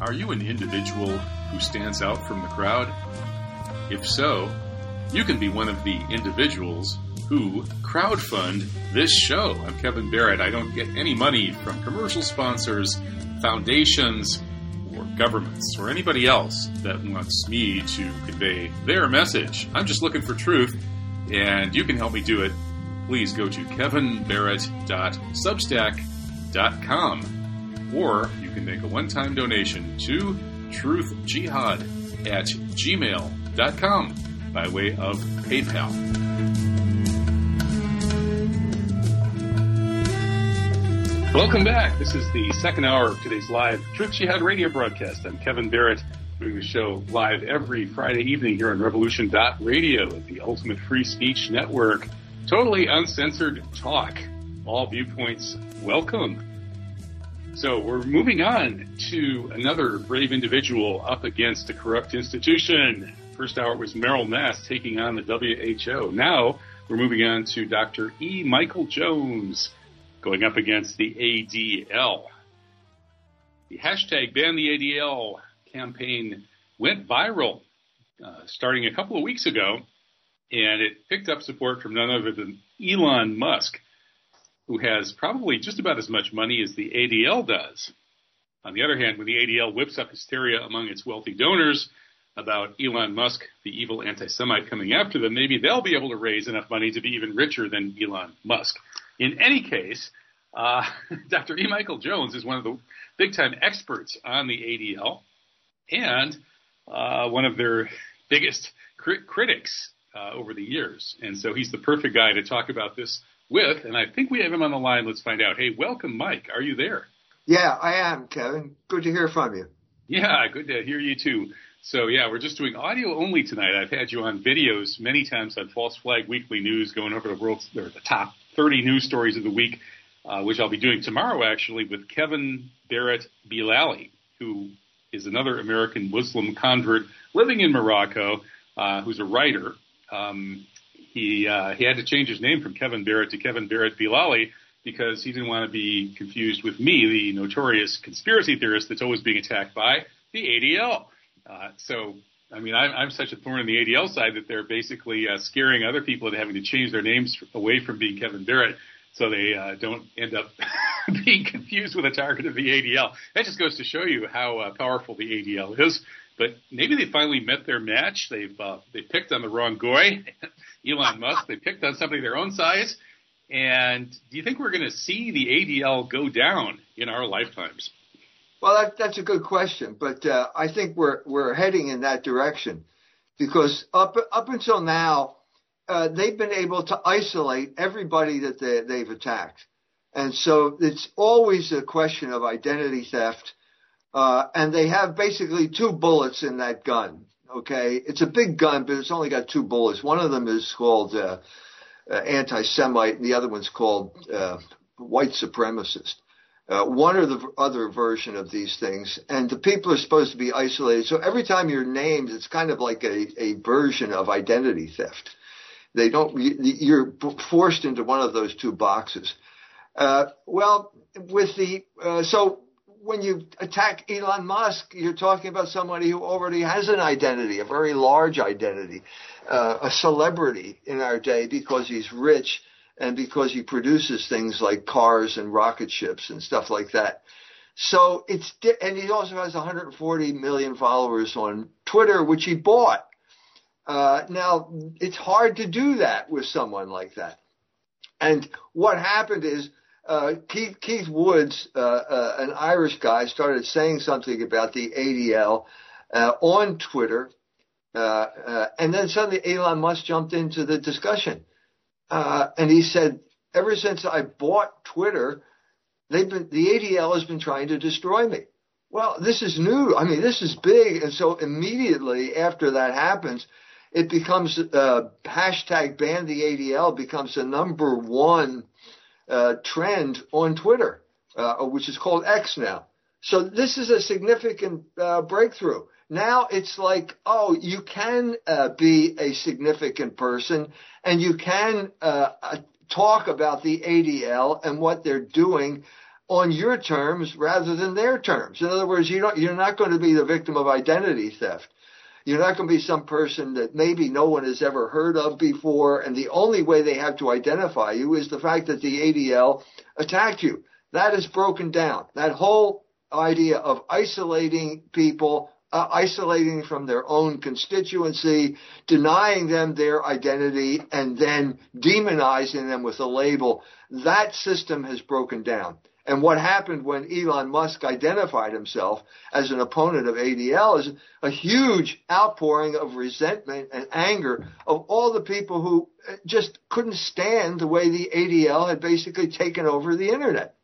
Are you an individual who stands out from the crowd? If so, you can be one of the individuals who crowdfund this show. I'm Kevin Barrett. I don't get any money from commercial sponsors, foundations, or governments, or anybody else that wants me to convey their message. I'm just looking for truth, and you can help me do it. Please go to kevinbarrett.substack.com, or you can make a one time donation to truthjihad at gmail.com by way of PayPal. Welcome back. This is the second hour of today's live Truth Jihad radio broadcast. I'm Kevin Barrett, doing the show live every Friday evening here on revolution Revolution.radio, the ultimate free speech network. Totally uncensored talk. All viewpoints welcome. So we're moving on to another brave individual up against a corrupt institution. First hour was Meryl Nass taking on the WHO. Now we're moving on to Dr. E. Michael Jones going up against the ADL. The hashtag ban the ADL campaign went viral uh, starting a couple of weeks ago, and it picked up support from none other than Elon Musk, who has probably just about as much money as the ADL does. On the other hand, when the ADL whips up hysteria among its wealthy donors about Elon Musk, the evil anti Semite, coming after them, maybe they'll be able to raise enough money to be even richer than Elon Musk. In any case, uh, Dr. E. Michael Jones is one of the big time experts on the ADL and uh, one of their biggest crit- critics uh, over the years. And so he's the perfect guy to talk about this with. And I think we have him on the line. Let's find out. Hey, welcome, Mike. Are you there? Yeah, I am, Kevin. Good to hear from you. Yeah, good to hear you too. So yeah, we're just doing audio only tonight. I've had you on videos many times on False Flag Weekly News, going over the world's or the top 30 news stories of the week, uh, which I'll be doing tomorrow actually with Kevin Barrett Bilali, who is another American Muslim convert living in Morocco, uh, who's a writer. Um, he uh, he had to change his name from Kevin Barrett to Kevin Barrett Bilali because he didn't want to be confused with me, the notorious conspiracy theorist that's always being attacked by the ADL. Uh, so, I mean, I'm, I'm, such a thorn in the ADL side that they're basically uh, scaring other people into having to change their names away from being Kevin Barrett so they uh, don't end up being confused with a target of the ADL. That just goes to show you how uh, powerful the ADL is. But maybe they finally met their match. They've uh, they picked on the wrong guy, Elon Musk. They picked on somebody their own size. And do you think we're going to see the ADL go down in our lifetimes? Well, that, that's a good question, but uh, I think we're we're heading in that direction because up up until now, uh, they've been able to isolate everybody that they, they've attacked, and so it's always a question of identity theft. Uh, and they have basically two bullets in that gun. Okay, it's a big gun, but it's only got two bullets. One of them is called uh, uh, anti-Semite, and the other one's called uh, white supremacist uh, one or the other version of these things, and the people are supposed to be isolated. So every time you're named, it's kind of like a, a version of identity theft. They don't, you're forced into one of those two boxes. Uh, well, with the, uh, so when you attack Elon Musk, you're talking about somebody who already has an identity, a very large identity, uh, a celebrity in our day because he's rich and because he produces things like cars and rocket ships and stuff like that. So it's and he also has 140 million followers on Twitter, which he bought. Uh, now it's hard to do that with someone like that. And what happened is uh, Keith, Keith Woods, uh, uh an Irish guy, started saying something about the ADL uh, on Twitter, uh, and then suddenly Elon Musk jumped into the discussion and he said, ever since I bought Twitter, they've been, the ADL has been trying to destroy me. Well, this is new. I mean, this is big. And so immediately after that happens, it becomes, hashtag ban the ADL becomes the number one, uh, trend on Twitter, uh, which is called X now. So this is a significant, uh, breakthrough. Now it's like, oh, you can uh, be a significant person and you can uh, uh talk about the ADL and what they're doing on your terms rather than their terms. In other words, you you're not going to be the victim of identity theft. You're not going to be some person that maybe no one has ever heard of before, and the only way they have to identify you is the fact that the ADL attacked you. That is broken down. That whole idea of isolating people, uh, isolating from their own constituency, denying them their identity, and then demonizing them with a label, that system has broken down. And what happened when Elon Musk identified himself as an opponent of ADL is a huge outpouring of resentment and anger of all the people who just couldn't stand the way the ADL had basically taken over the internet.